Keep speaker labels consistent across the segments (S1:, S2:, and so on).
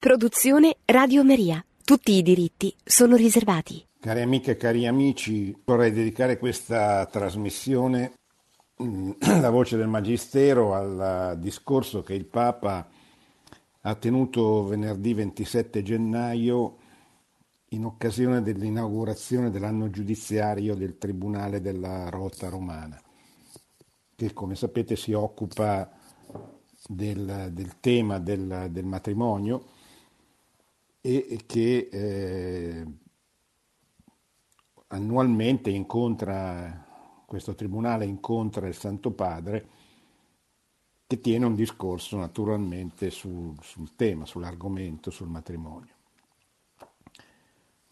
S1: Produzione Radio Maria. Tutti i diritti sono riservati.
S2: Cari amiche e cari amici, vorrei dedicare questa trasmissione, mm, La voce del Magistero, al discorso che il Papa ha tenuto venerdì 27 gennaio in occasione dell'inaugurazione dell'anno giudiziario del Tribunale della Rota Romana, che come sapete si occupa del, del tema del, del matrimonio e che eh, annualmente incontra, questo tribunale incontra il Santo Padre che tiene un discorso naturalmente sul, sul tema, sull'argomento, sul matrimonio.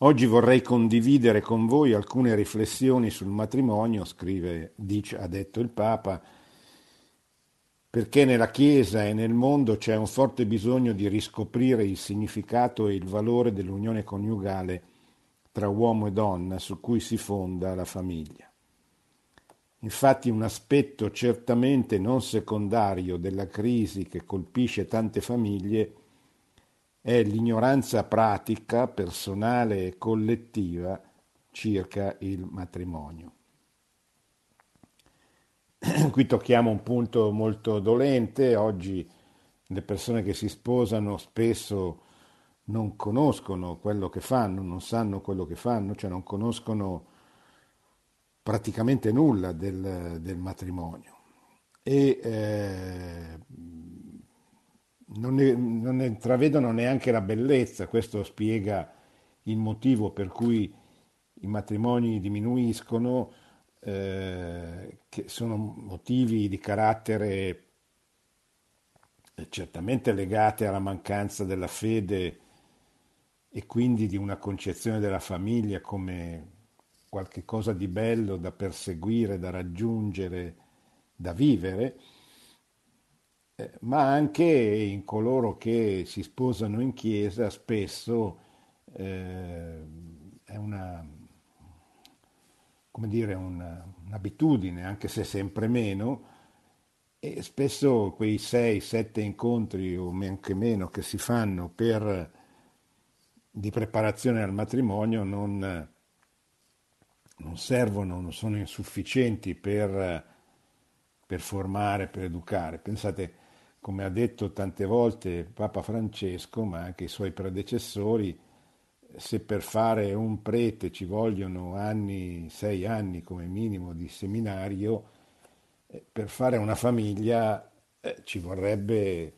S2: Oggi vorrei condividere con voi alcune riflessioni sul matrimonio, scrive, dice, ha detto il Papa, perché nella Chiesa e nel mondo c'è un forte bisogno di riscoprire il significato e il valore dell'unione coniugale tra uomo e donna su cui si fonda la famiglia. Infatti un aspetto certamente non secondario della crisi che colpisce tante famiglie è l'ignoranza pratica, personale e collettiva circa il matrimonio. Qui tocchiamo un punto molto dolente, oggi le persone che si sposano spesso non conoscono quello che fanno, non sanno quello che fanno, cioè non conoscono praticamente nulla del, del matrimonio. E eh, non, ne, non ne intravedono neanche la bellezza, questo spiega il motivo per cui i matrimoni diminuiscono, eh, che sono motivi di carattere eh, certamente legati alla mancanza della fede e quindi di una concezione della famiglia come qualche cosa di bello da perseguire, da raggiungere, da vivere, eh, ma anche in coloro che si sposano in chiesa spesso eh, è una come dire, una, un'abitudine, anche se sempre meno, e spesso quei sei, sette incontri o anche meno che si fanno per, di preparazione al matrimonio non, non servono, non sono insufficienti per, per formare, per educare. Pensate, come ha detto tante volte Papa Francesco, ma anche i suoi predecessori, se per fare un prete ci vogliono anni, sei anni come minimo di seminario, eh, per fare una famiglia eh, ci vorrebbe,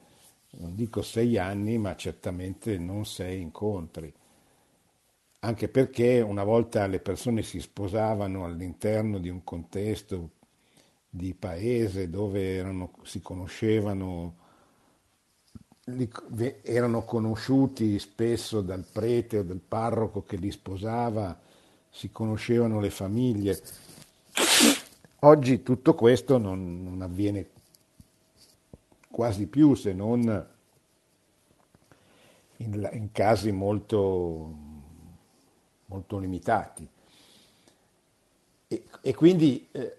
S2: non dico sei anni, ma certamente non sei incontri. Anche perché una volta le persone si sposavano all'interno di un contesto di paese dove erano, si conoscevano erano conosciuti spesso dal prete o del parroco che li sposava, si conoscevano le famiglie. Oggi tutto questo non, non avviene quasi più se non in, in casi molto, molto limitati. E, e quindi eh,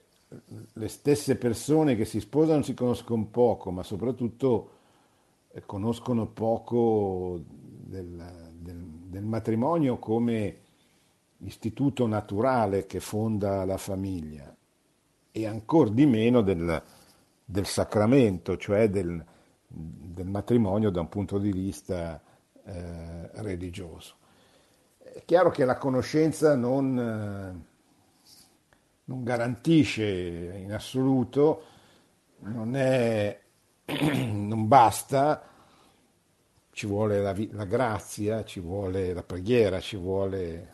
S2: le stesse persone che si sposano si conoscono poco, ma soprattutto conoscono poco del, del, del matrimonio come istituto naturale che fonda la famiglia e ancora di meno del, del sacramento, cioè del, del, matrimonio da un punto di vista eh, religioso. È chiaro che la conoscenza non, non garantisce in assoluto, non è non basta, ci vuole la, la, grazia, ci vuole la preghiera, ci vuole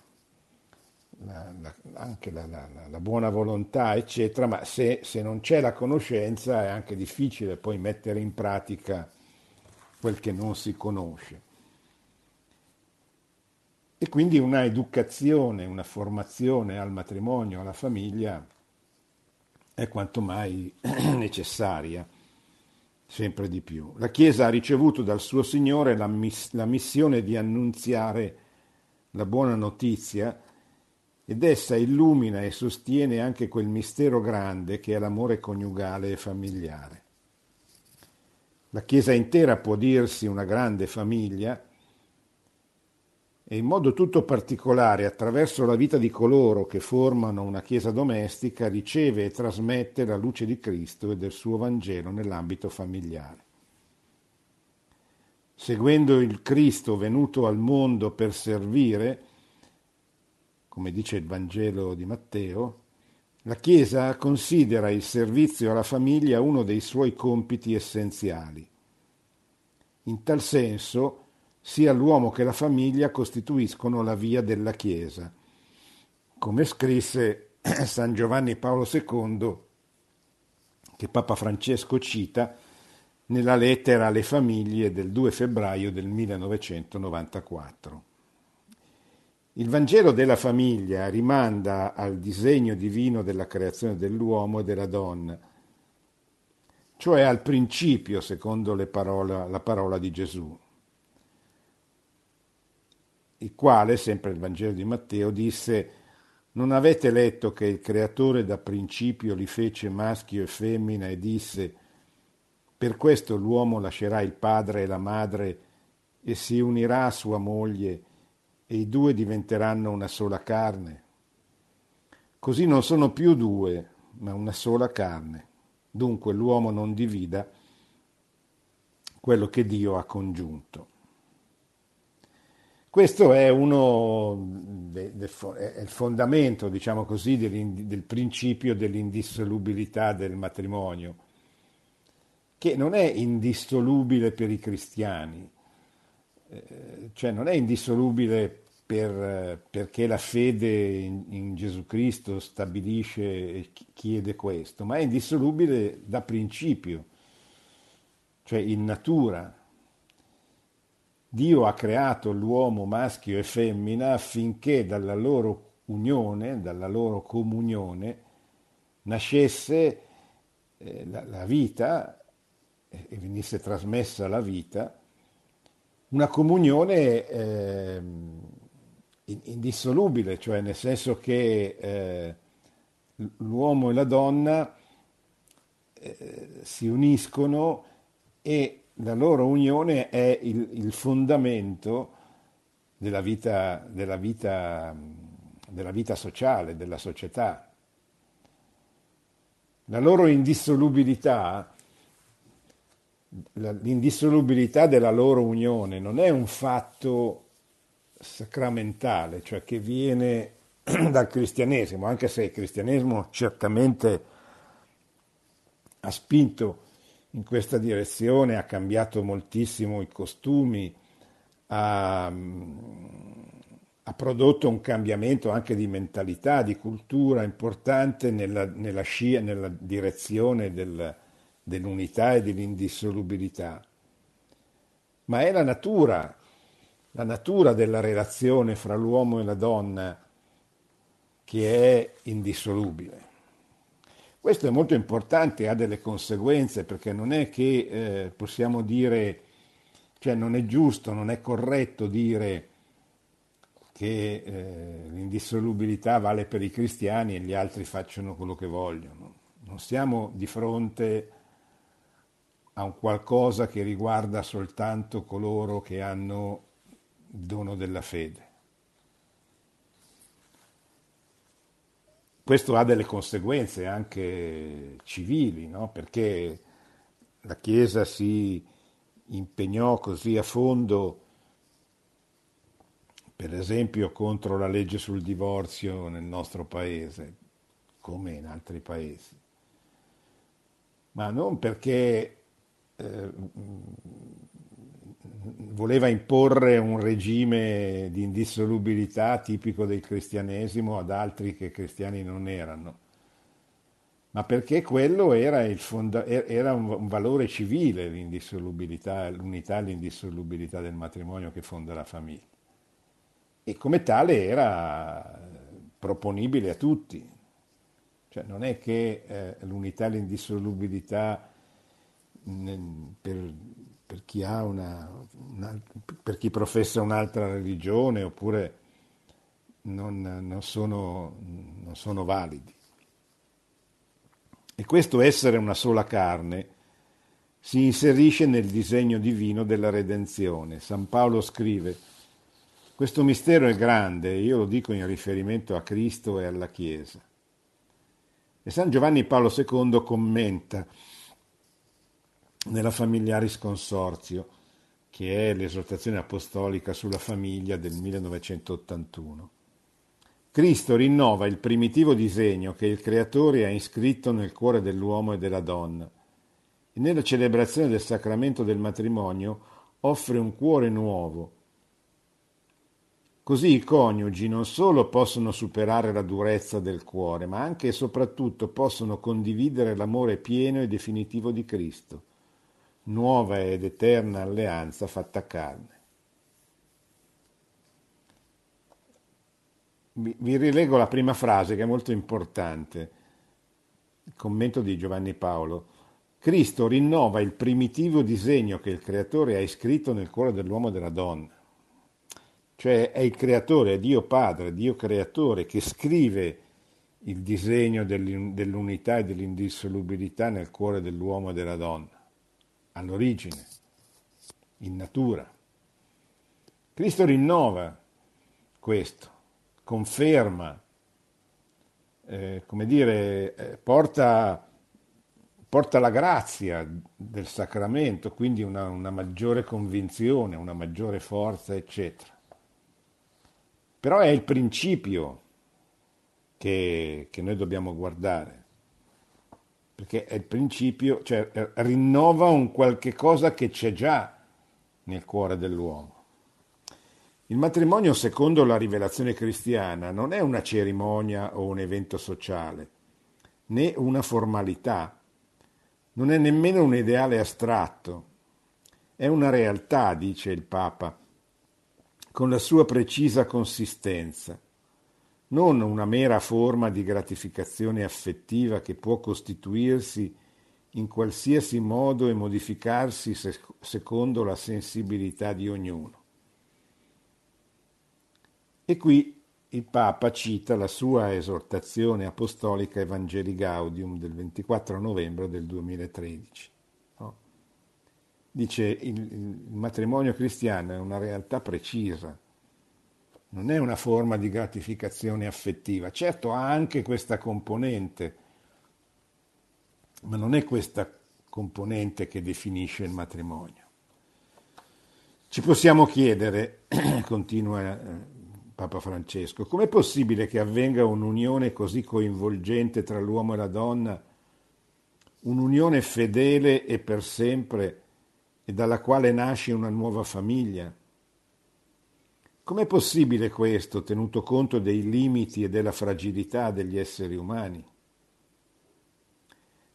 S2: la, la, anche la, buona volontà, eccetera, ma se, se non c'è la conoscenza è anche difficile poi mettere in pratica quel che non si conosce. E quindi una educazione, una formazione al matrimonio, alla famiglia è quanto mai necessaria sempre di più. La Chiesa ha ricevuto dal suo Signore la, miss- la missione di annunziare la buona notizia ed essa illumina e sostiene anche quel mistero grande che è l'amore coniugale e familiare. La Chiesa intera può dirsi una grande famiglia e in modo tutto particolare attraverso la vita di coloro che formano una Chiesa domestica riceve e trasmette la luce di Cristo e del suo Vangelo nell'ambito familiare. Seguendo il Cristo venuto al mondo per servire, come dice il Vangelo di Matteo, la Chiesa considera il servizio alla famiglia uno dei suoi compiti essenziali. In tal senso, sia l'uomo che la famiglia costituiscono la via della Chiesa, come scrisse San Giovanni Paolo II, che Papa Francesco cita nella lettera alle famiglie del 2 febbraio del 1994. Il Vangelo della famiglia rimanda al disegno divino della creazione dell'uomo e della donna, cioè al principio, secondo parola, la parola di Gesù, il quale, sempre il Vangelo di Matteo, disse non avete letto che il Creatore da principio li fece maschio e femmina e disse per questo l'uomo lascerà il padre e la madre e si unirà a sua moglie e i due diventeranno una sola carne. Così non sono più due, ma una sola carne. Dunque l'uomo non divida quello che Dio ha congiunto. Questo è uno il fondamento, diciamo così, del principio dell'indissolubilità del matrimonio, che non è indissolubile per i cristiani, eh, cioè non è indissolubile per, perché la fede in, Gesù Cristo stabilisce e chiede questo, ma è indissolubile da principio, cioè in natura. Dio ha creato l'uomo maschio e femmina affinché dalla loro unione, dalla loro comunione, nascesse eh, la, la, vita e venisse trasmessa la vita una comunione eh, indissolubile, cioè nel senso che eh, l'uomo e la donna eh, si uniscono e la loro unione è il, il fondamento della vita, della, vita, della vita sociale, della società. La loro indissolubilità l'indissolubilità della loro unione non è un fatto sacramentale, cioè che viene dal cristianesimo, anche se il cristianesimo certamente ha spinto in questa direzione, ha cambiato moltissimo i costumi, ha, ha prodotto un cambiamento anche di mentalità, di cultura importante nella, nella, scia, nella direzione del, dell'unità e dell'indissolubilità, ma è la natura, la natura della relazione fra l'uomo e la donna che è indissolubile. Questo è molto importante, ha delle conseguenze, perché non è che eh, possiamo dire, cioè non è giusto, non è corretto dire che eh, l'indissolubilità vale per i cristiani e gli altri facciano quello che vogliono. Non siamo di fronte a un qualcosa che riguarda soltanto coloro che hanno il dono della fede. Questo ha delle conseguenze anche civili, no? perché la Chiesa si impegnò così a fondo, per esempio, contro la legge sul divorzio nel nostro paese, come in altri paesi, ma non perché eh, voleva imporre un regime di indissolubilità tipico del cristianesimo ad altri che cristiani non erano, ma perché quello era, fonda- era un, valore civile, l'indissolubilità, l'unità e l'indissolubilità del matrimonio che fonda la famiglia. E come tale era proponibile a tutti. Cioè non è che eh, l'unità e l'indissolubilità per, per, chi una, una, per, chi professa un'altra religione oppure non, non, sono, non sono validi. E questo essere una sola carne si inserisce nel disegno divino della redenzione. San Paolo scrive, Questo mistero è grande, io lo dico in riferimento a Cristo e alla Chiesa. E San Giovanni Paolo II commenta nella Familiaris Consorzio, che è l'esortazione apostolica sulla famiglia del 1981. Cristo rinnova il primitivo disegno che il Creatore ha iscritto nel cuore dell'uomo e della donna e nella celebrazione del sacramento del matrimonio offre un cuore nuovo. Così i coniugi non solo possono superare la durezza del cuore, ma anche e soprattutto possono condividere l'amore pieno e definitivo di Cristo, nuova ed eterna alleanza fatta carne. Vi rilego la prima frase che è molto importante, il commento di Giovanni Paolo. Cristo rinnova il primitivo disegno che il creatore ha iscritto nel cuore dell'uomo e della donna. Cioè è il creatore, è Dio Padre, Dio creatore che scrive il disegno dell'unità e dell'indissolubilità nel cuore dell'uomo e della donna, all'origine, in natura. Cristo rinnova questo conferma, eh, come dire, eh, porta, porta, la grazia del sacramento, quindi una, una maggiore convinzione, una maggiore forza, eccetera. Però è il principio che, che noi dobbiamo guardare, perché è il principio, cioè rinnova un qualche cosa che c'è già nel cuore dell'uomo. Il matrimonio, secondo la rivelazione cristiana, non è una cerimonia o un evento sociale, né una formalità, non è nemmeno un ideale astratto, è una realtà, dice il Papa, con la sua precisa consistenza, non una mera forma di gratificazione affettiva che può costituirsi in qualsiasi modo e modificarsi secondo la sensibilità di ognuno. E qui il Papa cita la sua esortazione apostolica Evangeli Gaudium del 24 novembre del 2013. No? Dice il, il matrimonio cristiano è una realtà precisa, non è una forma di gratificazione affettiva. Certo ha anche questa componente, ma non è questa componente che definisce il matrimonio. Ci possiamo chiedere, continua eh, Papa Francesco. Com'è possibile che avvenga un'unione così coinvolgente tra l'uomo e la donna, un'unione fedele e per sempre e dalla quale nasce una nuova famiglia? Com'è possibile questo tenuto conto dei limiti e della fragilità degli esseri umani?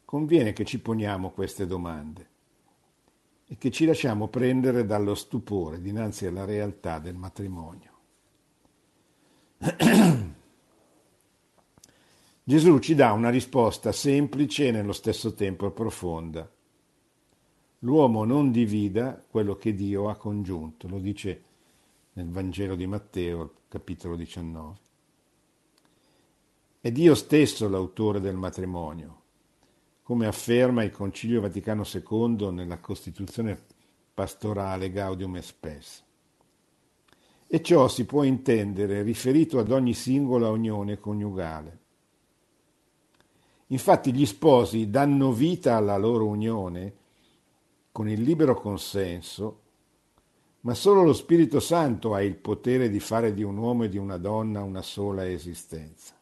S2: Conviene che ci poniamo queste domande e che ci lasciamo prendere dallo stupore dinanzi alla realtà del matrimonio. Gesù ci dà una risposta semplice e nello stesso tempo profonda. L'uomo non divida quello che Dio ha congiunto, lo dice nel Vangelo di Matteo, capitolo 19. È Dio stesso l'autore del matrimonio, come afferma il Concilio Vaticano II nella Costituzione pastorale Gaudium Spes e ciò si può intendere riferito ad ogni singola unione coniugale. Infatti gli sposi danno vita alla loro unione con il libero consenso, ma solo lo Spirito Santo ha il potere di fare di un uomo e di una donna una sola esistenza.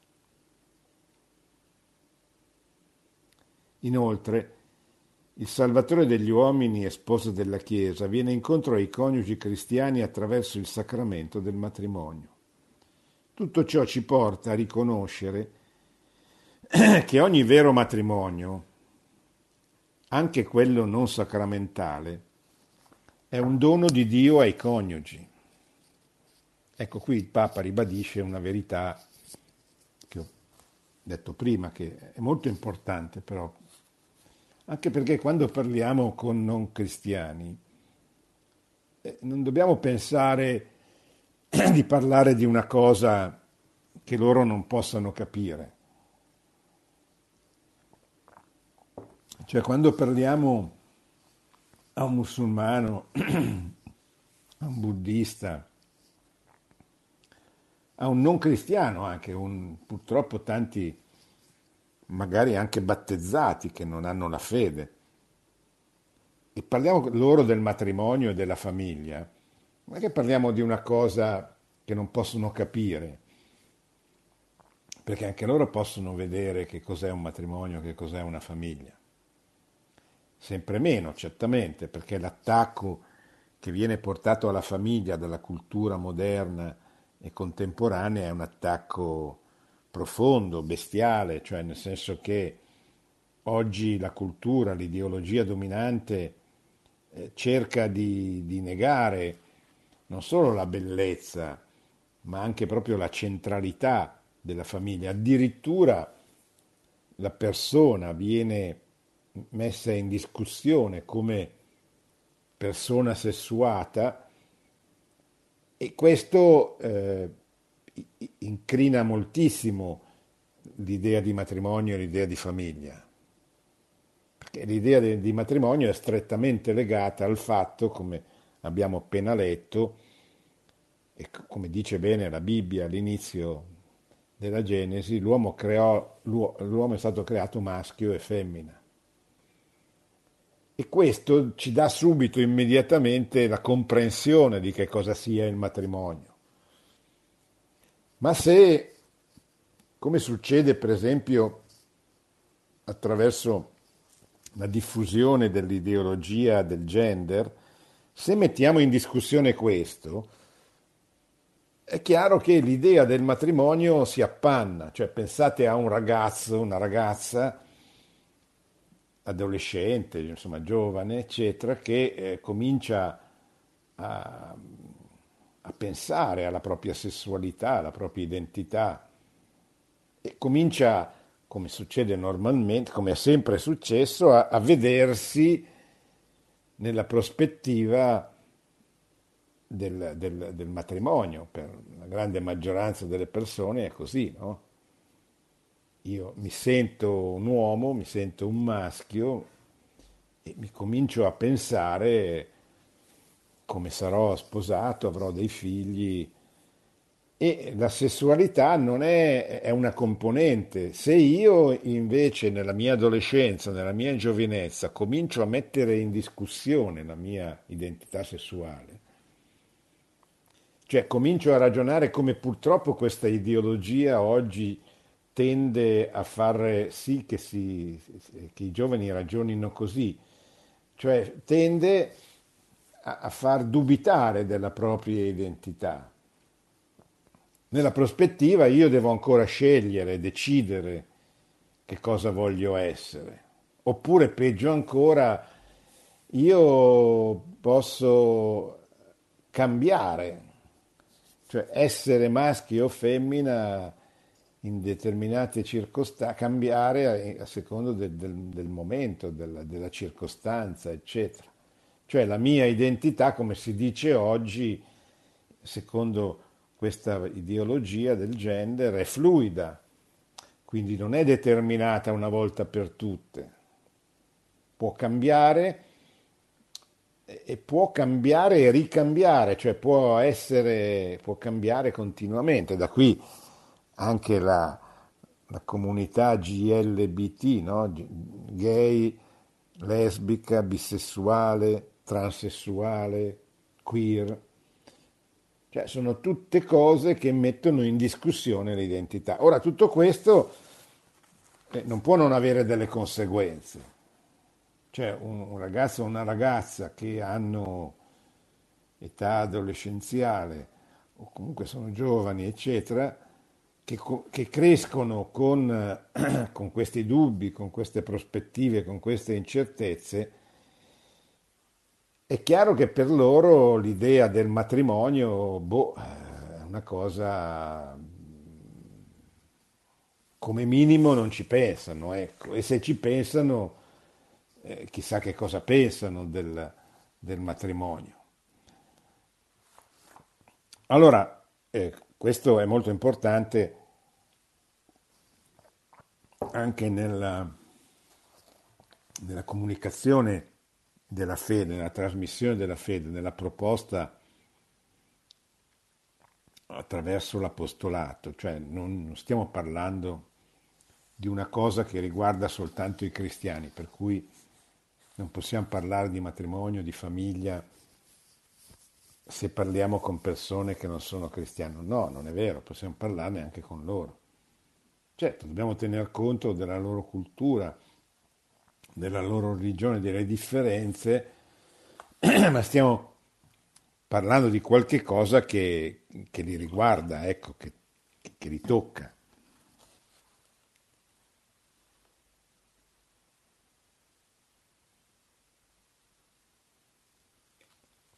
S2: Inoltre, il Salvatore degli uomini e sposo della Chiesa viene incontro ai coniugi cristiani attraverso il sacramento del matrimonio. Tutto ciò ci porta a riconoscere che ogni vero matrimonio, anche quello non sacramentale, è un dono di Dio ai coniugi. Ecco qui il Papa ribadisce una verità che ho detto prima, che è molto importante però anche perché quando parliamo con non cristiani eh, non dobbiamo pensare di parlare di una cosa che loro non possano capire. Cioè quando parliamo a un musulmano, a un buddista, a un non cristiano anche, un, purtroppo tanti magari anche battezzati che non hanno la fede. E parliamo loro del matrimonio e della famiglia, non è che parliamo di una cosa che non possono capire, perché anche loro possono vedere che cos'è un matrimonio, che cos'è una famiglia. Sempre meno, certamente, perché l'attacco che viene portato alla famiglia dalla cultura moderna e contemporanea è un attacco profondo, bestiale, cioè nel senso che oggi la cultura, l'ideologia dominante eh, cerca di, di negare non solo la bellezza, ma anche proprio la centralità della famiglia. Addirittura la persona viene messa in discussione come persona sessuata e questo eh, incrina moltissimo l'idea di matrimonio e l'idea di famiglia. Perché l'idea di, di matrimonio è strettamente legata al fatto, come abbiamo appena letto, e come dice bene la Bibbia all'inizio della Genesi, l'uomo, creò, l'uomo è stato creato maschio e femmina. E questo ci dà subito, immediatamente, la comprensione di che cosa sia il matrimonio. Ma se, come succede per esempio attraverso la diffusione dell'ideologia del gender, se mettiamo in discussione questo, è chiaro che l'idea del matrimonio si appanna, cioè pensate a un ragazzo, una ragazza, adolescente, insomma giovane, eccetera, che eh, comincia a a pensare alla propria sessualità, alla propria identità e comincia, come succede normalmente, come è sempre successo, a, a vedersi nella prospettiva del, del, del, matrimonio. Per la grande maggioranza delle persone è così, no? Io mi sento un uomo, mi sento un maschio e mi comincio a pensare come sarò sposato, avrò dei figli e la sessualità non è, è, una componente. Se io invece nella mia adolescenza, nella mia giovinezza, comincio a mettere in discussione la mia identità sessuale, cioè comincio a ragionare come purtroppo questa ideologia oggi tende a far sì che, si, che i giovani ragionino così, cioè tende a, far dubitare della propria identità. Nella prospettiva io devo ancora scegliere, decidere che cosa voglio essere. Oppure peggio ancora, io posso cambiare, cioè essere maschio o femmina in determinate circostanze, cambiare a, a secondo del, del, del momento, della, della circostanza, eccetera. Cioè la mia identità, come si dice oggi, secondo questa ideologia del gender, è fluida, quindi non è determinata una volta per tutte. Può cambiare e può cambiare e ricambiare, cioè può essere, può cambiare continuamente. Da qui anche la, la comunità GLBT, no? gay, lesbica, bisessuale, transessuale, queer, cioè sono tutte cose che mettono in discussione l'identità. Ora tutto questo eh, non può non avere delle conseguenze. Cioè un, un ragazzo o una ragazza che hanno età adolescenziale o comunque sono giovani, eccetera, che, che crescono con, con questi dubbi, con queste prospettive, con queste incertezze, è chiaro che per loro l'idea del matrimonio, boh, è una cosa come minimo non ci pensano, ecco. E se ci pensano, eh, chissà che cosa pensano del, del matrimonio. Allora, eh, questo è molto importante anche nella, nella comunicazione della fede, nella trasmissione della fede, nella proposta attraverso l'apostolato, cioè non stiamo parlando di una cosa che riguarda soltanto i cristiani, per cui non possiamo parlare di matrimonio, di famiglia, se parliamo con persone che non sono cristiane. No, non è vero, possiamo parlarne anche con loro. Certo, dobbiamo tener conto della loro cultura, della loro religione, delle differenze, ma stiamo parlando di qualche cosa che, che li riguarda, ecco, che, che li tocca.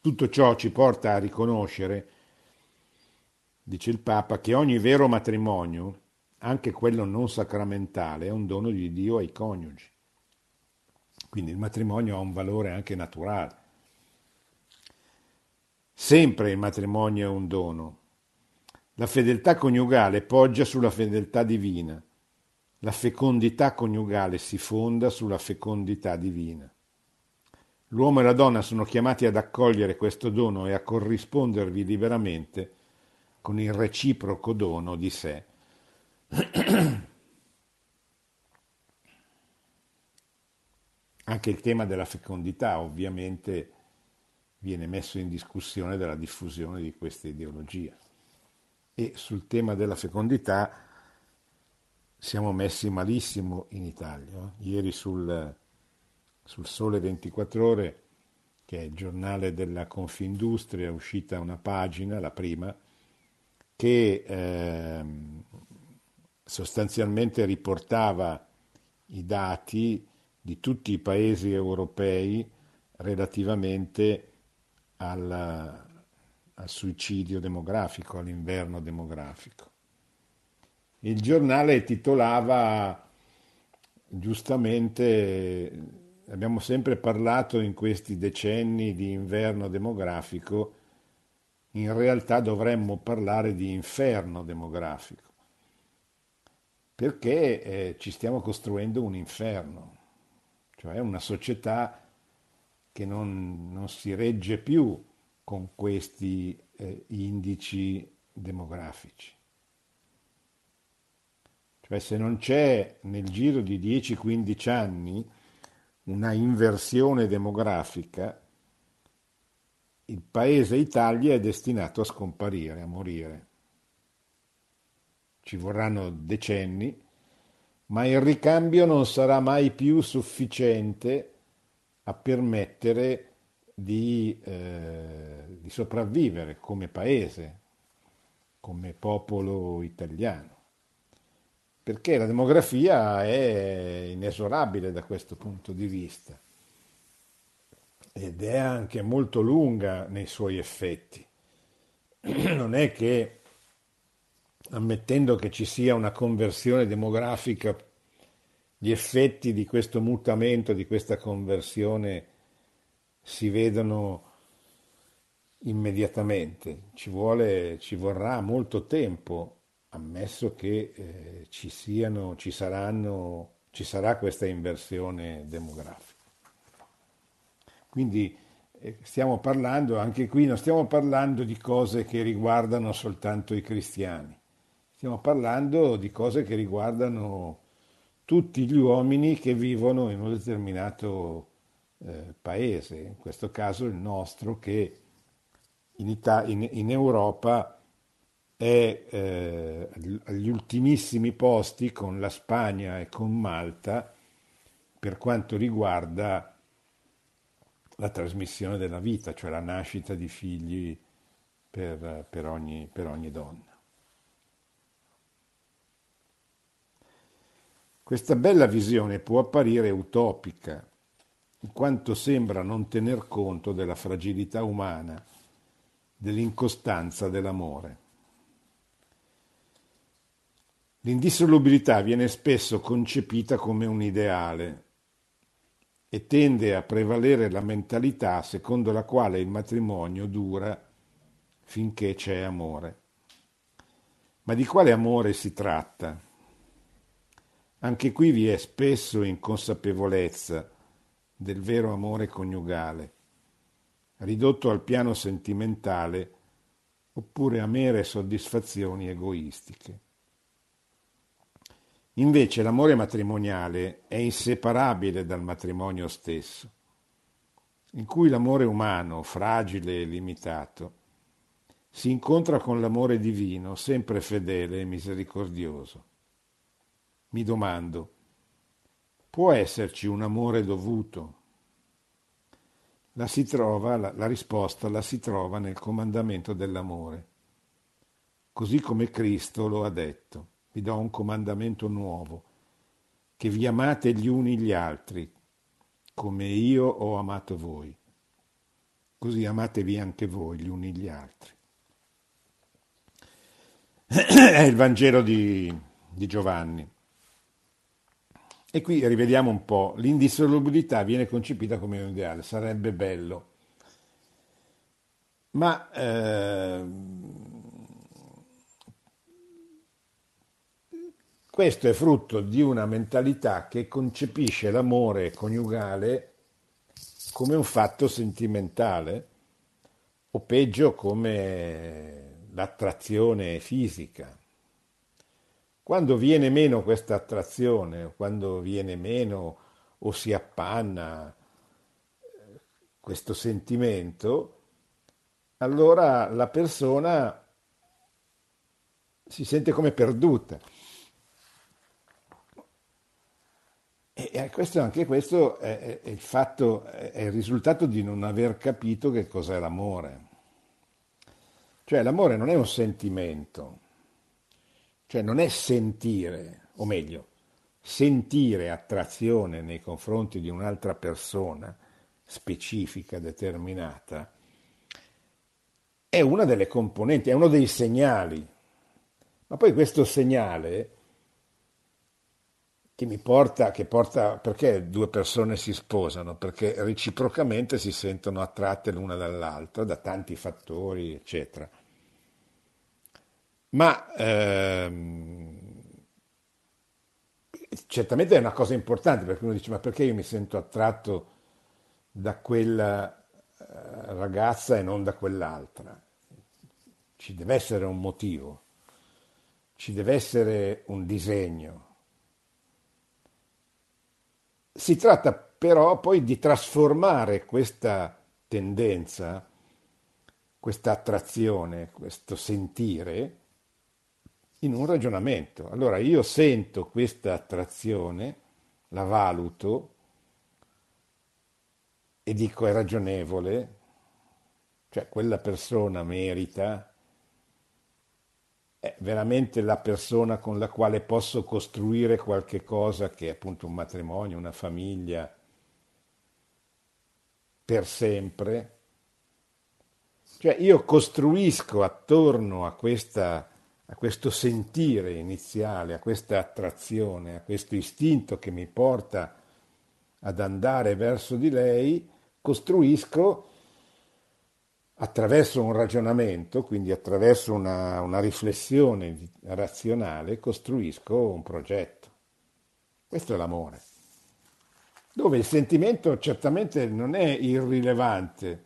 S2: Tutto ciò ci porta a riconoscere, dice il Papa, che ogni vero matrimonio, anche quello non sacramentale, è un dono di Dio ai coniugi. Quindi il matrimonio ha un valore anche naturale. Sempre il matrimonio è un dono. La fedeltà coniugale poggia sulla fedeltà divina. La fecondità coniugale si fonda sulla fecondità divina. L'uomo e la donna sono chiamati ad accogliere questo dono e a corrispondervi liberamente con il reciproco dono di sé. Anche il tema della fecondità ovviamente viene messo in discussione dalla diffusione di questa ideologia. E sul tema della fecondità siamo messi malissimo in Italia. Ieri sul sul Sole 24 Ore, che è il giornale della Confindustria, è uscita una pagina, la prima, che eh, sostanzialmente riportava i dati di tutti i paesi europei relativamente al, al suicidio demografico, all'inverno demografico. Il giornale titolava giustamente abbiamo sempre parlato in questi decenni di inverno demografico, in realtà dovremmo parlare di inferno demografico, perché eh, ci stiamo costruendo un inferno, cioè una società che non, non si regge più con questi eh, indici demografici. Cioè se non c'è nel giro di 10-15 anni una inversione demografica, il paese Italia è destinato a scomparire, a morire. Ci vorranno decenni, ma il ricambio non sarà mai più sufficiente a permettere di, eh, di sopravvivere come paese, come popolo italiano perché la demografia è inesorabile da questo punto di vista ed è anche molto lunga nei suoi effetti. Non è che, ammettendo che ci sia una conversione demografica, gli effetti di questo mutamento, di questa conversione, si vedono immediatamente. Ci, vuole, ci vorrà molto tempo ammesso che eh, ci, siano, ci, saranno, ci sarà questa inversione demografica. Quindi eh, stiamo parlando, anche qui non stiamo parlando di cose che riguardano soltanto i cristiani, stiamo parlando di cose che riguardano tutti gli uomini che vivono in un determinato eh, paese, in questo caso il nostro che in, Ita- in, in Europa è eh, agli ultimissimi posti con la Spagna e con Malta per quanto riguarda la trasmissione della vita, cioè la nascita di figli per, per, ogni, per ogni donna. Questa bella visione può apparire utopica, in quanto sembra non tener conto della fragilità umana, dell'incostanza dell'amore. L'indissolubilità viene spesso concepita come un ideale e tende a prevalere la mentalità secondo la quale il matrimonio dura finché c'è amore. Ma di quale amore si tratta? Anche qui vi è spesso inconsapevolezza del vero amore coniugale, ridotto al piano sentimentale oppure a mere soddisfazioni egoistiche. Invece l'amore matrimoniale è inseparabile dal matrimonio stesso, in cui l'amore umano, fragile e limitato, si incontra con l'amore divino, sempre fedele e misericordioso. Mi domando, può esserci un amore dovuto? La, trova, la, la risposta la si trova nel comandamento dell'amore, così come Cristo lo ha detto. Vi do un comandamento nuovo, che vi amate gli uni gli altri, come io ho amato voi. Così amatevi anche voi gli uni gli altri. È il Vangelo di, di Giovanni. E qui rivediamo un po', l'indissolubilità viene concepita come un ideale, sarebbe bello, ma eh, questo è frutto di una mentalità che concepisce l'amore coniugale come un fatto sentimentale o peggio come l'attrazione fisica. Quando viene meno questa attrazione, quando viene meno o si appanna eh, questo sentimento, allora la persona si sente come perduta. E questo, anche questo è, è, il fatto, è il risultato di non aver capito che cos'è l'amore. Cioè l'amore non è un sentimento, cioè non è sentire, o meglio, sentire attrazione nei confronti di un'altra persona specifica, determinata, è una delle componenti, è uno dei segnali. Ma poi questo segnale che mi porta, che porta, perché due persone si sposano? Perché reciprocamente si sentono attratte l'una dall'altra da tanti fattori, eccetera. Ma ehm, certamente è una cosa importante perché uno dice ma perché io mi sento attratto da quella eh, ragazza e non da quell'altra? Ci deve essere un motivo, ci deve essere un disegno. Si tratta però poi di trasformare questa tendenza, questa attrazione, questo sentire, in un ragionamento. Allora io sento questa attrazione, la valuto e dico è ragionevole, cioè quella persona merita, è veramente la persona con la quale posso costruire qualche cosa che è appunto un matrimonio, una famiglia per sempre. Cioè io costruisco attorno a questa a questo sentire iniziale, a questa attrazione, a questo istinto che mi porta ad andare verso di lei, costruisco attraverso un ragionamento, quindi attraverso una, una riflessione razionale, costruisco un progetto. Questo è l'amore, dove il sentimento certamente non è irrilevante,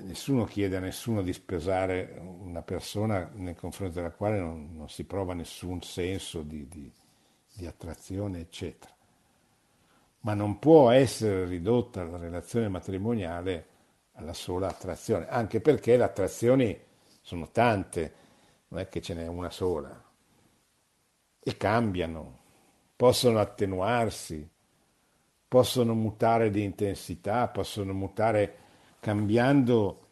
S2: nessuno chiede a nessuno di sposare una persona nei confronti della quale non, non si prova nessun senso di, di, di, attrazione, eccetera. Ma non può essere ridotta la relazione matrimoniale alla sola attrazione, anche perché le attrazioni sono tante, non è che ce n'è una sola, e cambiano, possono attenuarsi, possono mutare di intensità, possono mutare cambiando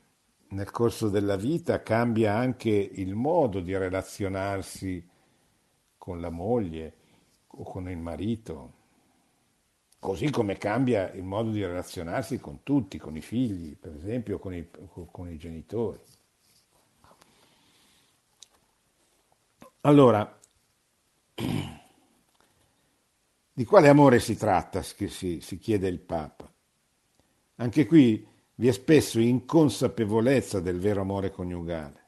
S2: nel corso della vita, cambia anche il modo di relazionarsi con la moglie o con il marito, così come cambia il modo di relazionarsi con tutti, con i figli, per esempio, con i, con i genitori. Allora, di quale amore si tratta, si, si chiede il Papa? Anche qui vi è spesso inconsapevolezza del vero amore coniugale,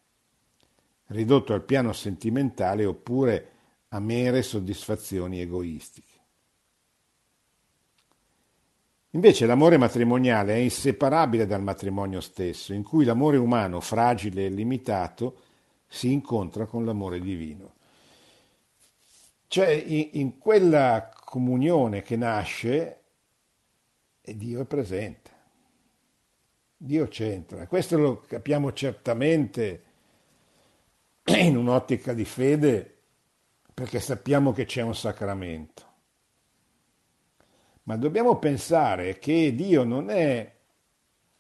S2: ridotto al piano sentimentale oppure a mere soddisfazioni egoistiche. Invece l'amore matrimoniale è inseparabile dal matrimonio stesso, in cui l'amore umano, fragile e limitato, si incontra con l'amore divino. Cioè in, in quella comunione che nasce, Dio è presente, Dio c'entra. Questo lo capiamo certamente in un'ottica di fede perché sappiamo che c'è un sacramento ma dobbiamo pensare che Dio non è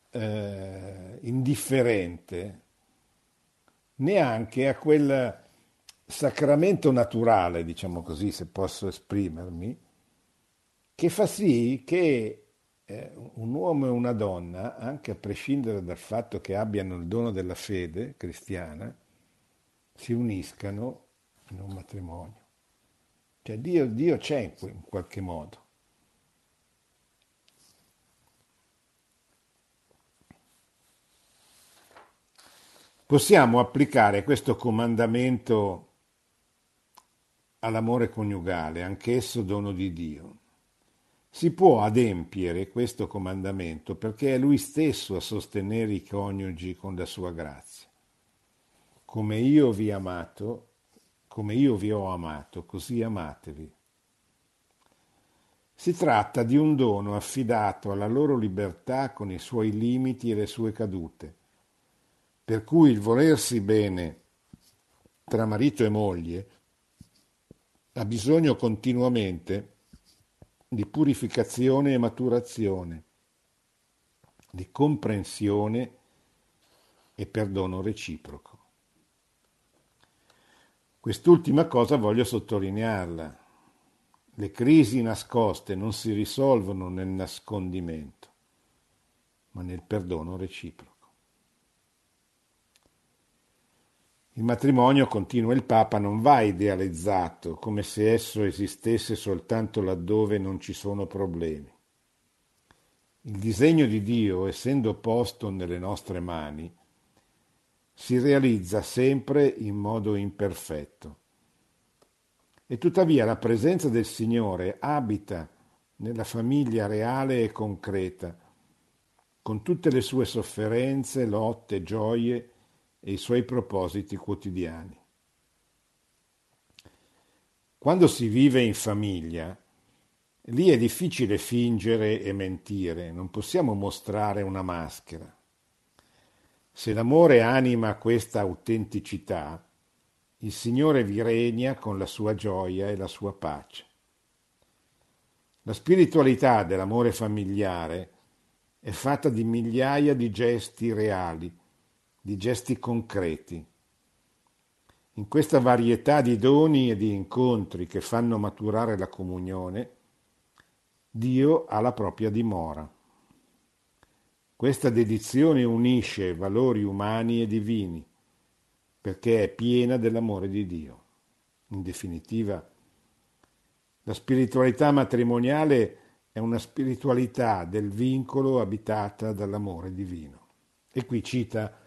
S2: eh, indifferente neanche a quel sacramento naturale, diciamo così, se posso esprimermi, che fa sì che eh, un uomo e una donna, anche a prescindere dal fatto che abbiano il dono della fede cristiana, si uniscano in un matrimonio. Cioè Dio, Dio c'è in qualche modo. Possiamo applicare questo comandamento all'amore coniugale, anch'esso dono di Dio. Si può adempiere questo comandamento perché è Lui stesso a sostenere i coniugi con la sua grazia. Come io vi amato, come io vi ho amato, così amatevi. Si tratta di un dono affidato alla loro libertà con i suoi limiti e le sue cadute per cui il volersi bene tra marito e moglie ha bisogno continuamente di purificazione e maturazione, di comprensione e perdono reciproco. Quest'ultima cosa voglio sottolinearla. Le crisi nascoste non si risolvono nel nascondimento, ma nel perdono reciproco. Il matrimonio, continua il Papa, non va idealizzato come se esso esistesse soltanto laddove non ci sono problemi. Il disegno di Dio, essendo posto nelle nostre mani, si realizza sempre in modo imperfetto. E tuttavia la presenza del Signore abita nella famiglia reale e concreta, con tutte le sue sofferenze, lotte, gioie e i suoi propositi quotidiani. Quando si vive in famiglia, lì è difficile fingere e mentire, non possiamo mostrare una maschera. Se l'amore anima questa autenticità, il Signore vi regna con la sua gioia e la sua pace. La spiritualità dell'amore familiare è fatta di migliaia di gesti reali, di gesti concreti. In questa varietà di doni e di incontri che fanno maturare la comunione, Dio ha la propria dimora. Questa dedizione unisce valori umani e divini, perché è piena dell'amore di Dio. In definitiva, la spiritualità matrimoniale è una spiritualità del vincolo abitata dall'amore divino. E qui cita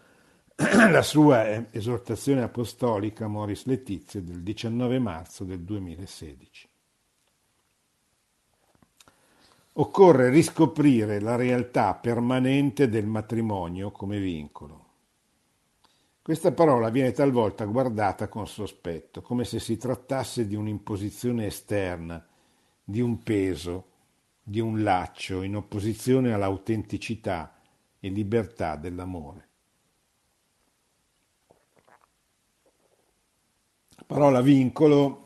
S2: la sua esortazione apostolica Moris Letizia del 19 marzo del 2016. Occorre riscoprire la realtà permanente del matrimonio come vincolo. Questa parola viene talvolta guardata con sospetto, come se si trattasse di un'imposizione esterna, di un peso, di un laccio in opposizione all'autenticità e libertà dell'amore. Parola vincolo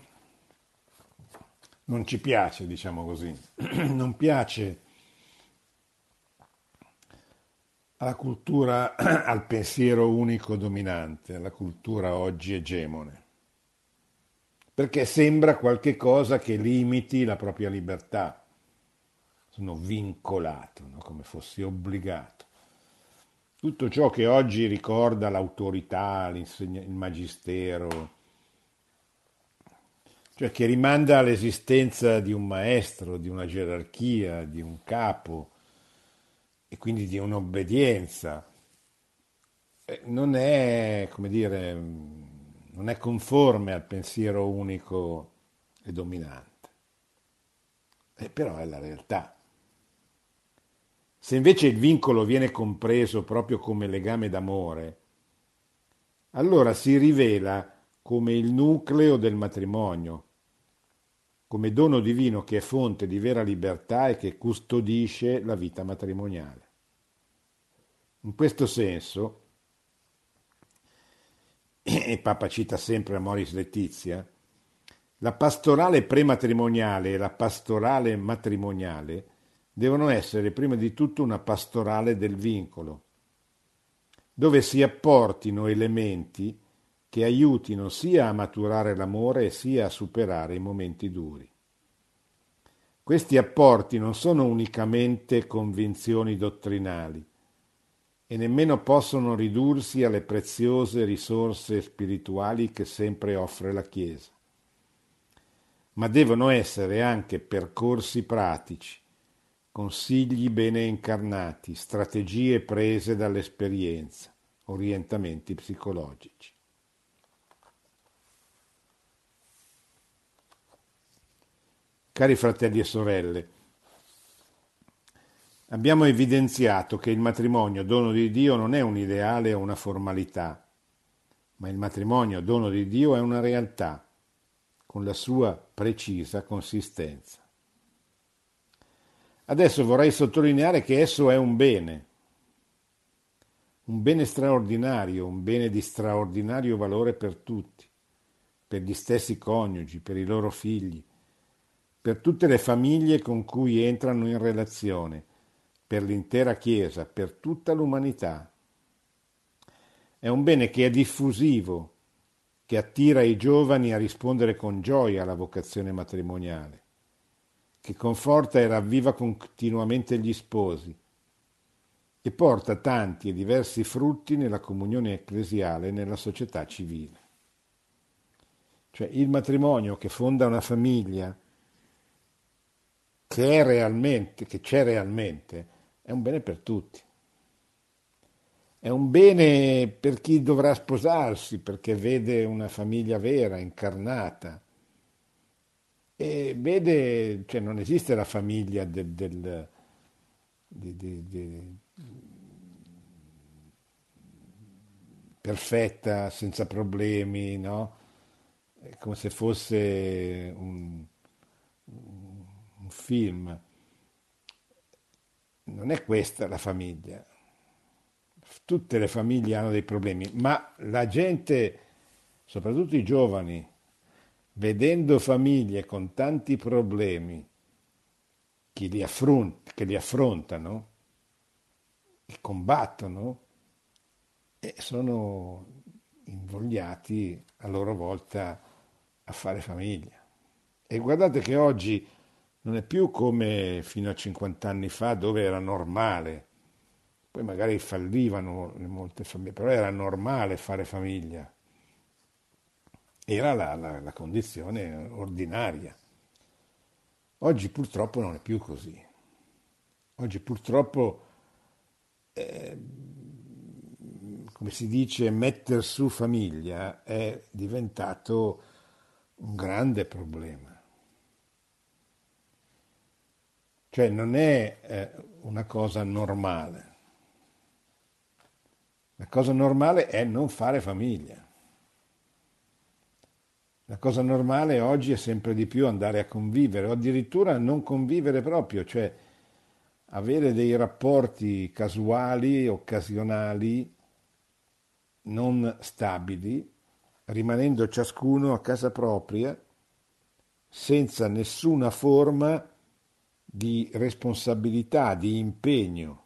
S2: non ci piace, diciamo così, non piace alla cultura, al pensiero unico dominante, alla cultura oggi egemone, perché sembra qualche cosa che limiti la propria libertà. Sono vincolato, no? come fossi obbligato. Tutto ciò che oggi ricorda l'autorità, il magistero, cioè che rimanda all'esistenza di un maestro, di una gerarchia, di un capo e quindi di un'obbedienza. Eh, non è, come dire, non è conforme al pensiero unico e dominante, e però è la realtà. Se invece il vincolo viene compreso proprio come legame d'amore, allora si rivela come il nucleo del matrimonio, come dono divino che è fonte di vera libertà e che custodisce la vita matrimoniale. In questo senso, e Papa cita sempre Amoris Letizia, la pastorale prematrimoniale e la pastorale matrimoniale devono essere prima di tutto una pastorale del vincolo, dove si apportino elementi che aiutino sia a maturare l'amore sia a superare i momenti duri. Questi apporti non sono unicamente convinzioni dottrinali e nemmeno possono ridursi alle preziose risorse spirituali che sempre offre la Chiesa, ma devono essere anche percorsi pratici, consigli bene incarnati, strategie prese dall'esperienza, orientamenti psicologici. Cari fratelli e sorelle, abbiamo evidenziato che il matrimonio, dono di Dio, non è un ideale o una formalità, ma il matrimonio, dono di Dio, è una realtà, con la sua precisa consistenza. Adesso vorrei sottolineare che esso è un bene, un bene straordinario, un bene di straordinario valore per tutti, per gli stessi coniugi, per i loro figli, per tutte le famiglie con cui entrano in relazione, per l'intera Chiesa, per tutta l'umanità. È un bene che è diffusivo, che attira i giovani a rispondere con gioia alla vocazione matrimoniale, che conforta e ravviva continuamente gli sposi e porta tanti e diversi frutti nella comunione ecclesiale e nella società civile. Cioè il matrimonio che fonda una famiglia, che che c'è realmente, è un bene per tutti. È un bene per chi dovrà sposarsi, perché vede una famiglia vera, incarnata. E vede, cioè non esiste la famiglia del, del di, di, perfetta, senza problemi, no? È come se fosse un film. Non è questa la famiglia. Tutte le famiglie hanno dei problemi, ma la gente, soprattutto i giovani, vedendo famiglie con tanti problemi che li, affront- che li affrontano, che combattono, e sono invogliati a loro volta a fare famiglia. E guardate che oggi non è più come fino a 50 anni fa dove era normale, poi magari fallivano molte famiglie, però era normale fare famiglia, era la, la, la condizione ordinaria. Oggi purtroppo non è più così. Oggi purtroppo, eh, come si dice, metter su famiglia è diventato un grande problema. Cioè non è eh, una cosa normale. La cosa normale è non fare famiglia. La cosa normale oggi è sempre di più andare a convivere o addirittura non convivere proprio, cioè avere dei rapporti casuali, occasionali, non stabili, rimanendo ciascuno a casa propria, senza nessuna forma di responsabilità, di impegno.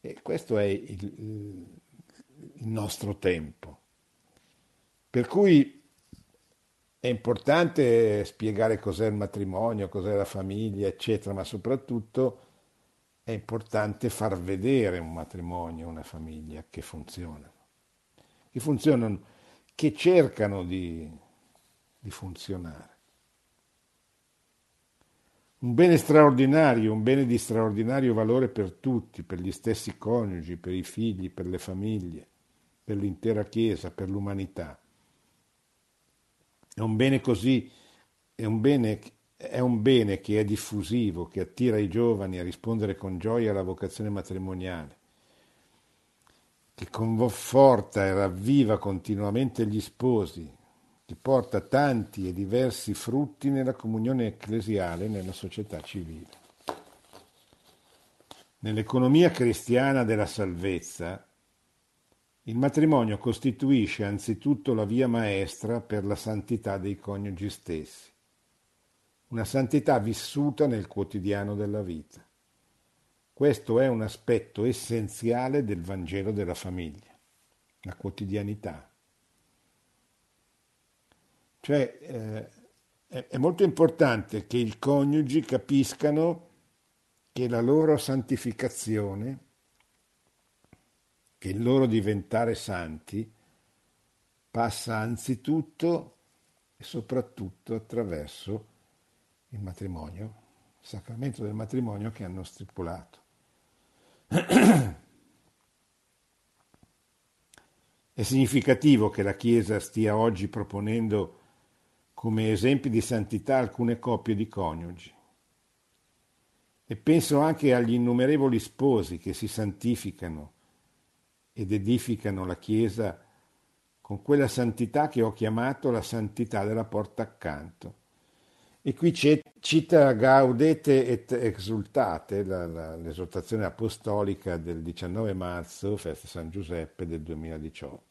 S2: E questo è il, il nostro tempo. Per cui è importante spiegare cos'è il matrimonio, cos'è la famiglia, eccetera, ma soprattutto è importante far vedere un matrimonio, una famiglia che funzionano, che funzionano, che cercano di, di funzionare. Un bene straordinario, un bene di straordinario valore per tutti, per gli stessi coniugi, per i figli, per le famiglie, per l'intera Chiesa, per l'umanità. È un bene così, è un bene è un bene che è diffusivo, che attira i giovani a rispondere con gioia alla vocazione matrimoniale, che conforta e ravviva continuamente gli sposi, che porta tanti e diversi frutti nella comunione ecclesiale e nella società civile. Nell'economia cristiana della salvezza, il matrimonio costituisce anzitutto la via maestra per la santità dei coniugi stessi una santità vissuta nel quotidiano della vita. Questo è un aspetto essenziale del Vangelo della famiglia, la quotidianità. Cioè eh, è molto importante che i coniugi capiscano che la loro santificazione, che il loro diventare santi, passa anzitutto e soprattutto attraverso il matrimonio, il sacramento del matrimonio che hanno stipulato. È significativo che la Chiesa stia oggi proponendo come esempi di santità alcune coppie di coniugi. E penso anche agli innumerevoli sposi che si santificano ed edificano la Chiesa con quella santità che ho chiamato la santità della porta accanto e qui cita Gaudete et exultate, la, la, l'esortazione apostolica del 19 marzo, festa San Giuseppe del 2018.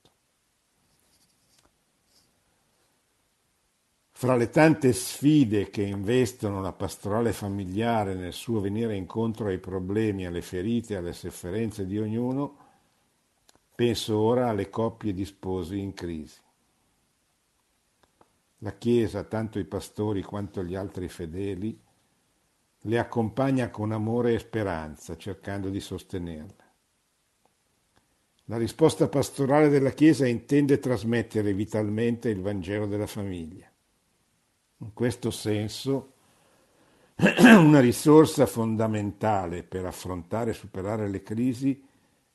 S2: Fra le tante sfide che investono la pastorale familiare nel suo venire incontro ai problemi, alle ferite, alle sofferenze di ognuno, penso ora alle coppie di sposi in crisi. La Chiesa, tanto i pastori quanto gli altri fedeli, le accompagna con amore e speranza, cercando di sostenerle. La risposta pastorale della Chiesa intende trasmettere vitalmente il Vangelo della famiglia. In questo senso, una risorsa fondamentale per affrontare e superare le crisi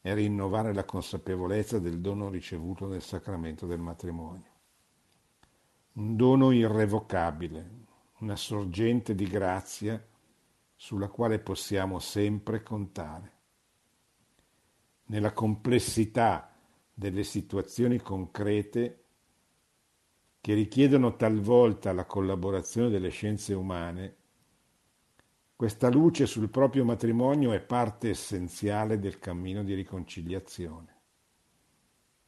S2: è rinnovare la consapevolezza del dono ricevuto nel sacramento del matrimonio un dono irrevocabile, una sorgente di grazia sulla quale possiamo sempre contare. Nella complessità delle situazioni concrete che richiedono talvolta la collaborazione delle scienze umane, questa luce sul proprio matrimonio è parte essenziale del cammino di riconciliazione.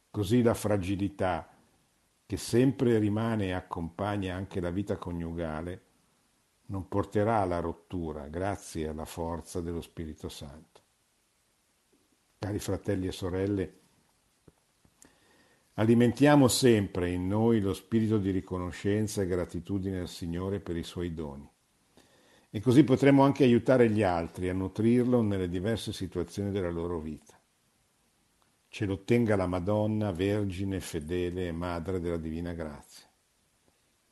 S2: Così la fragilità, che sempre rimane e accompagna anche la vita coniugale, non porterà alla rottura grazie alla forza dello Spirito Santo. Cari fratelli e sorelle, alimentiamo sempre in noi lo spirito di riconoscenza e gratitudine al Signore per i suoi doni. E così potremo anche aiutare gli altri a nutrirlo nelle diverse situazioni della loro vita. Ce lo ottenga la Madonna, Vergine, fedele e Madre della Divina Grazia.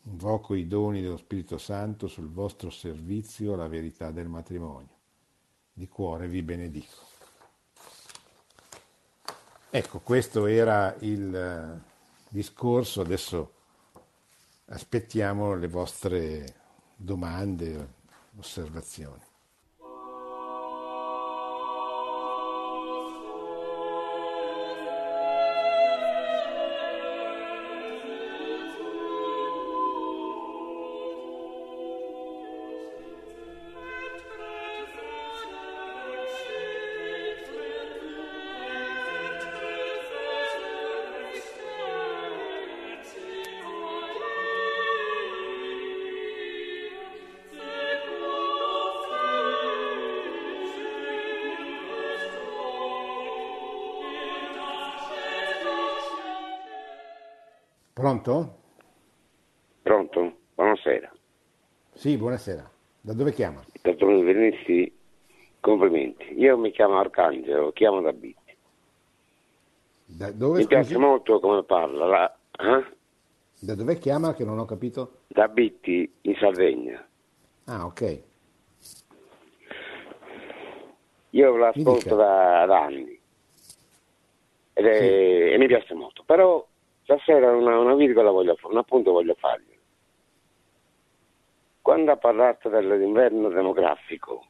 S2: Invoco i doni dello Spirito Santo sul vostro servizio alla verità del matrimonio. Di cuore vi benedico. Ecco, questo era il eh, discorso, adesso aspettiamo le vostre domande, osservazioni. Pronto?
S3: Pronto? Buonasera.
S2: Sì, buonasera. Da dove chiama?
S3: Da dove venissi, complimenti. Io mi chiamo Arcangelo, chiamo da Bitti.
S2: Da dove,
S3: mi
S2: scusi?
S3: piace molto come parla. La... Eh?
S2: Da dove chiama che non ho capito?
S3: Da Bitti, in Sardegna.
S2: Ah, ok.
S3: Io l'ascolto da, da, anni è, sì. e mi piace molto. Però stasera una, una virgola voglio fare, un appunto voglio fargli. quando ha parlato dell'inverno demografico,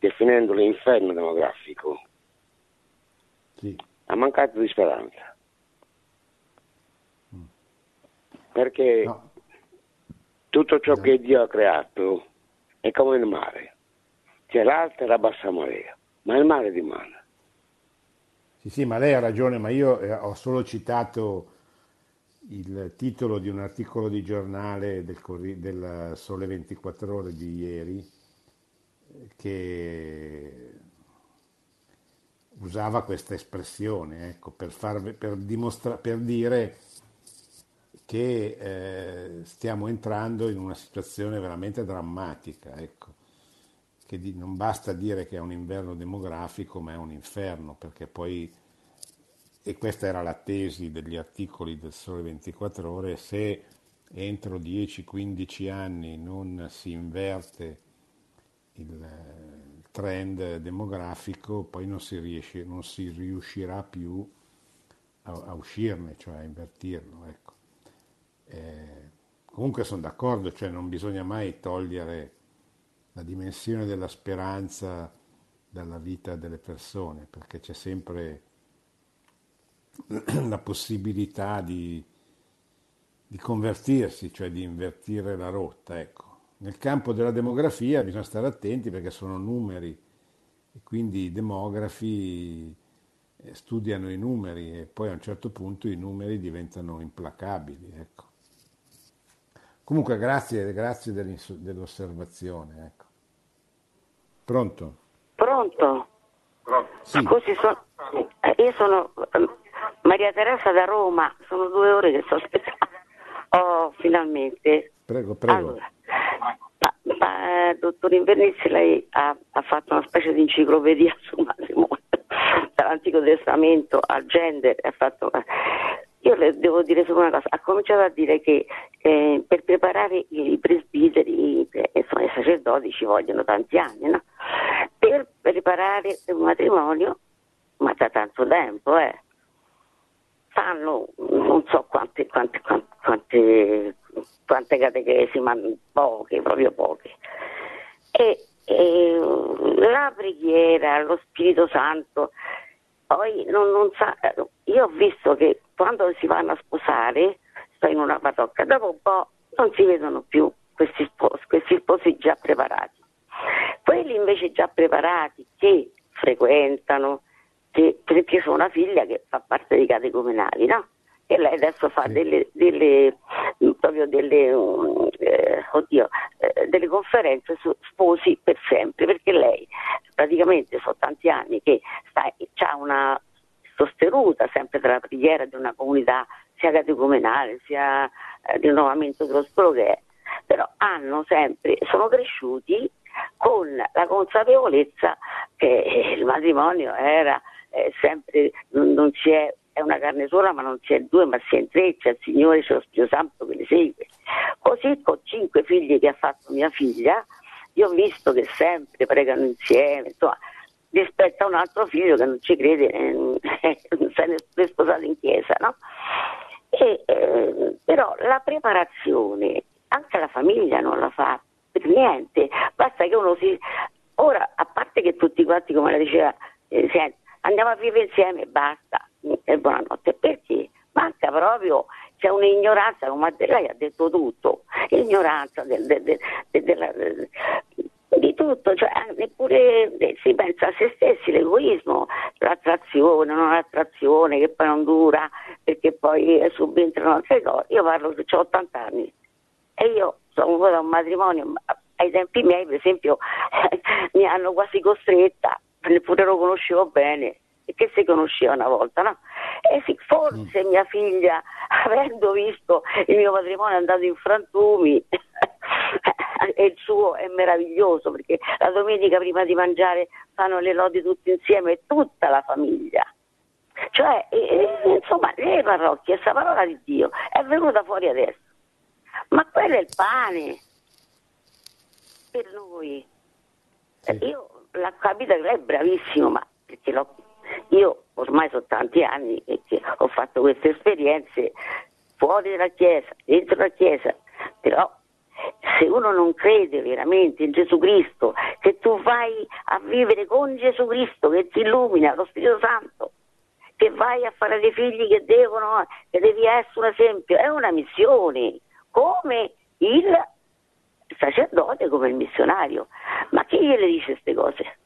S3: definendolo inferno demografico, sì. ha mancato di speranza. Mm. Perché no. tutto ciò no. che Dio ha creato è come il mare, c'è l'alta e la bassa marea, ma il mare rimane.
S2: Sì, sì, ma lei ha ragione, ma io eh, ho solo citato il titolo di un articolo di giornale del, del Sole 24 ore di ieri che usava questa espressione ecco, per, far, per, dimostra, per dire che eh, stiamo entrando in una situazione veramente drammatica, ecco, che di, non basta dire che è un inverno demografico, ma è un inferno, perché poi, e questa era la tesi degli articoli del Sole 24 ore, se entro 10-15 anni non si inverte il trend demografico, poi non si, riesce, non si riuscirà più a, a, uscirne, cioè a invertirlo. Ecco. Eh, comunque sono d'accordo, cioè non bisogna mai togliere la dimensione della speranza dalla vita delle persone, perché c'è sempre la possibilità di, di convertirsi, cioè di invertire la rotta. Ecco. Nel campo della demografia bisogna stare attenti perché sono numeri e quindi i demografi eh, studiano i numeri e poi a un certo punto i numeri diventano implacabili. Ecco. Comunque grazie, grazie dell'osservazione. Ecco. Pronto?
S4: Pronto? Sì. So, eh, io sono ehm, Maria Teresa da Roma, sono due ore che sto aspettando. Oh, finalmente.
S2: Prego, prego. Allora,
S4: ma, ma, dottor Invernizzi, lei ha, ha, fatto una specie di enciclopedia sul matrimonio, dall'Antico Testamento al gender. Fatto, io le devo dire solo una cosa, ha cominciato a dire che eh, per preparare i presbiteri eh, i sacerdoti ci vogliono tanti anni, no? Per preparare un matrimonio, ma da tanto tempo, eh, fanno non so quante, quante, quante, quante catechesi, ma poche, proprio poche. E, e la preghiera, lo Spirito Santo, poi non, non sa, io ho visto che quando si vanno a sposare, sto in una patocca, dopo un po' non si vedono più questi sposi, questi sposi già preparati. Quelli invece già preparati che frequentano, che, perché ho una figlia che fa parte dei catecumenali, no? e lei adesso fa delle, delle, proprio delle, um, eh, oddio, eh, delle, conferenze su sposi per sempre, perché lei praticamente sono tanti anni che ha una sostenuta sempre tra la preghiera di una comunità sia catecumenale sia eh, di rinnovamento dello sporo che è, però hanno sempre, sono cresciuti con la consapevolezza che il matrimonio era eh, sempre, non, non si è è una carne sola ma non c'è due ma si è in tre, c'è il Signore, c'è lo Spirito Santo che le segue. Così con cinque figli che ha fatto mia figlia, io ho visto che sempre pregano insieme, insomma, rispetto a un altro figlio che non ci crede, eh, non si è sposato in chiesa, no? E, eh, però la preparazione, anche la famiglia non la fa per niente, basta che uno si... Ora, a parte che tutti quanti, come la diceva, eh, senti, andiamo a vivere insieme e basta, e buonanotte, perché manca proprio, c'è un'ignoranza, come lei ha detto tutto, ignoranza del, del, del, della, di tutto, cioè neppure si pensa a se stessi, l'egoismo, l'attrazione, non l'attrazione che poi non dura perché poi subentrano altre cose. Io parlo che ho 80 anni. E io sono venuta da un matrimonio, ai tempi miei per esempio mi hanno quasi costretta neppure lo conoscevo bene, e che si conosceva una volta, no? E sì, forse mm. mia figlia, avendo visto il mio matrimonio andato in frantumi, e il suo è meraviglioso perché la domenica prima di mangiare fanno le lodi tutti insieme, tutta la famiglia. Cioè, eh, insomma, le parrocchie, questa parola di Dio è venuta fuori adesso. Ma quello è il pane per noi. Sì. Io l'ha capita che lei è bravissimo, ma perché io ormai sono tanti anni che ho fatto queste esperienze fuori dalla Chiesa, dentro la Chiesa, però se uno non crede veramente in Gesù Cristo, che tu vai a vivere con Gesù Cristo che ti illumina, lo Spirito Santo, che vai a fare dei figli che devono, che devi essere un esempio, è una missione, come il sacerdote, come il missionario. Ma chi gliele dice queste cose?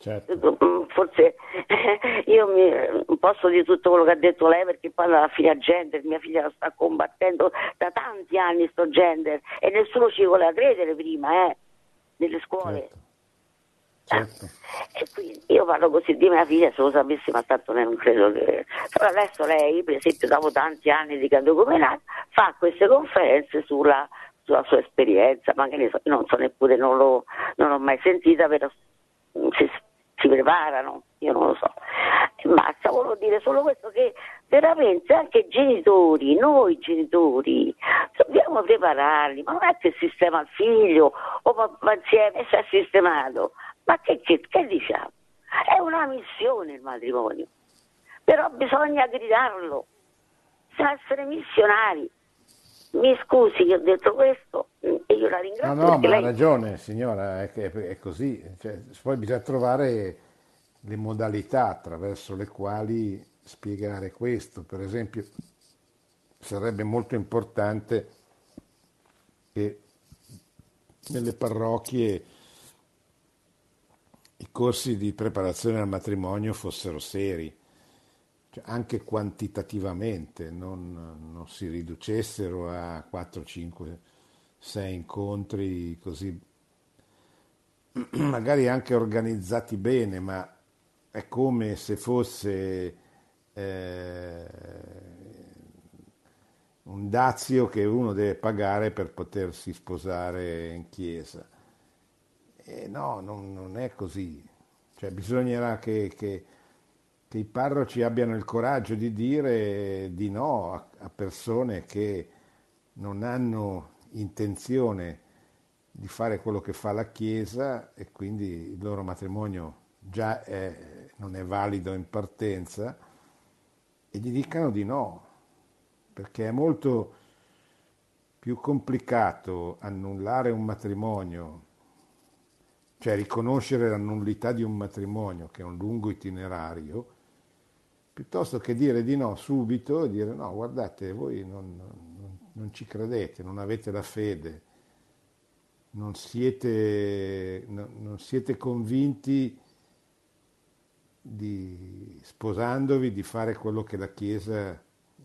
S4: Certo. Mm, forse io mi, posso dire tutto quello che ha detto lei perché poi alla fine a gender, mia figlia la sta combattendo da tanti anni sto gender e nessuno ci voleva credere prima, eh, nelle scuole. Certo. certo. E quindi io parlo così di mia figlia, se lo sapessi, ma tanto lei non credo che. Però adesso lei, per esempio, dopo tanti anni di catecumenato, fa queste conferenze sulla, sulla sua esperienza, magari non so neppure, non, lo, non l'ho mai sentita, però si, si preparano, io non lo so. Basta, volevo dire solo questo che veramente anche i genitori, noi genitori, dobbiamo prepararli, ma non è che sistema il figlio o va insieme e si è sistemato, ma che, che, che diciamo? È una missione il matrimonio, però bisogna gridarlo, bisogna essere missionari. Mi scusi che ho detto questo e io la ringrazio.
S2: No, no, ma
S4: lei...
S2: ha ragione signora, è, è così. Cioè, poi bisogna trovare le modalità attraverso le quali spiegare questo. Per esempio, sarebbe molto importante che nelle parrocchie i corsi di preparazione al matrimonio fossero seri anche quantitativamente, non, non, si riducessero a 4, 5, 6 incontri così, magari anche organizzati bene, ma è come se fosse eh, un dazio che uno deve pagare per potersi sposare in chiesa. E no, non, non è così. Cioè, bisognerà che, che che i parroci abbiano il coraggio di dire di no a, persone che non hanno intenzione di fare quello che fa la Chiesa e quindi il loro matrimonio già è, non è valido in partenza e gli dicano di no, perché è molto più complicato annullare un matrimonio, cioè riconoscere la nullità di un matrimonio che è un lungo itinerario, piuttosto che dire di no subito e dire no, guardate, voi non, non, non ci credete, non avete la fede, non siete, non siete convinti di, sposandovi di fare quello che la Chiesa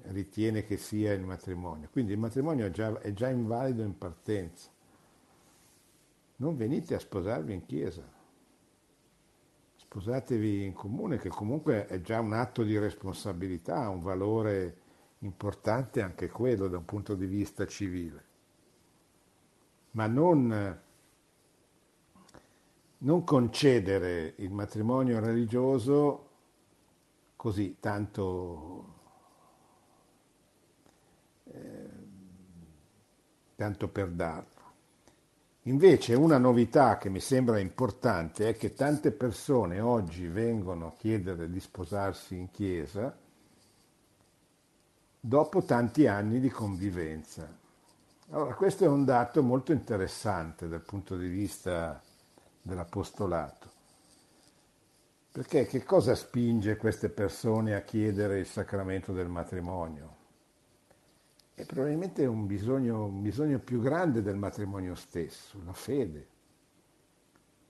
S2: ritiene che sia il matrimonio. Quindi il matrimonio è già, è già invalido in partenza. Non venite a sposarvi in Chiesa sposatevi in comune, che comunque è già un atto di responsabilità, un valore importante anche quello da un punto di vista civile. Ma non, non concedere il matrimonio religioso così tanto, eh, tanto per darlo. Invece una novità che mi sembra importante è che tante persone oggi vengono a chiedere di sposarsi in chiesa dopo tanti anni di convivenza. Allora, questo è un dato molto interessante dal punto di vista dell'apostolato. Perché che cosa spinge queste persone a chiedere il sacramento del matrimonio? È probabilmente un bisogno, un bisogno più grande del matrimonio stesso, la fede.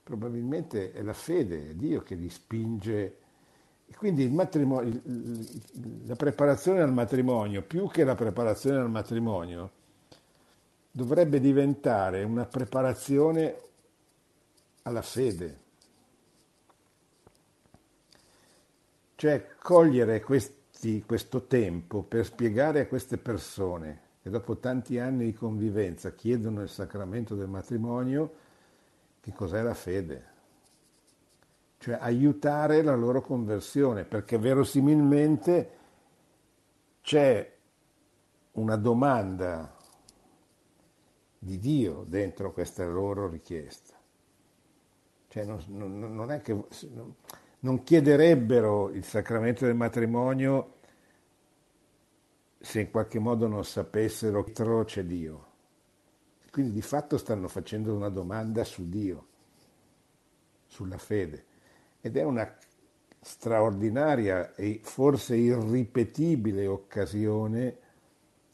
S2: Probabilmente è la fede, è Dio che li spinge. E quindi il la preparazione al matrimonio, più che la preparazione al matrimonio, dovrebbe diventare una preparazione alla fede. Cioè cogliere questo questi, questo tempo per spiegare a queste persone che dopo tanti anni di convivenza chiedono il sacramento del matrimonio che cos'è la fede. Cioè aiutare la loro conversione, perché verosimilmente c'è una domanda di Dio dentro questa loro richiesta. Cioè non, non, non è che non chiederebbero il sacramento del matrimonio se in qualche modo non sapessero che c'è Dio. quindi di fatto stanno facendo una domanda su Dio, sulla fede. Ed è una straordinaria e forse irripetibile occasione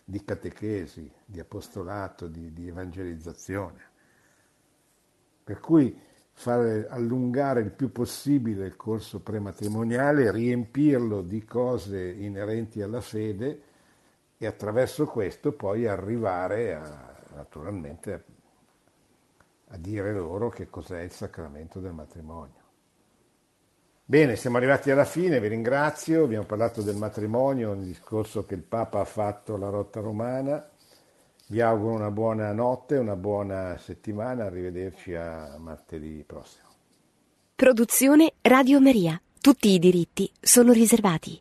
S2: di catechesi, di apostolato, di, di evangelizzazione. Per cui fare allungare il più possibile il corso prematrimoniale, riempirlo di cose inerenti alla fede e attraverso questo poi arrivare a, naturalmente a, dire loro che cos'è il sacramento del matrimonio. Bene, siamo arrivati alla fine, vi ringrazio, abbiamo parlato del matrimonio, un discorso che il Papa ha fatto alla rotta romana. Vi auguro una buona notte, una buona settimana, arrivederci a martedì prossimo.
S1: Produzione Radio Maria. Tutti i diritti sono riservati.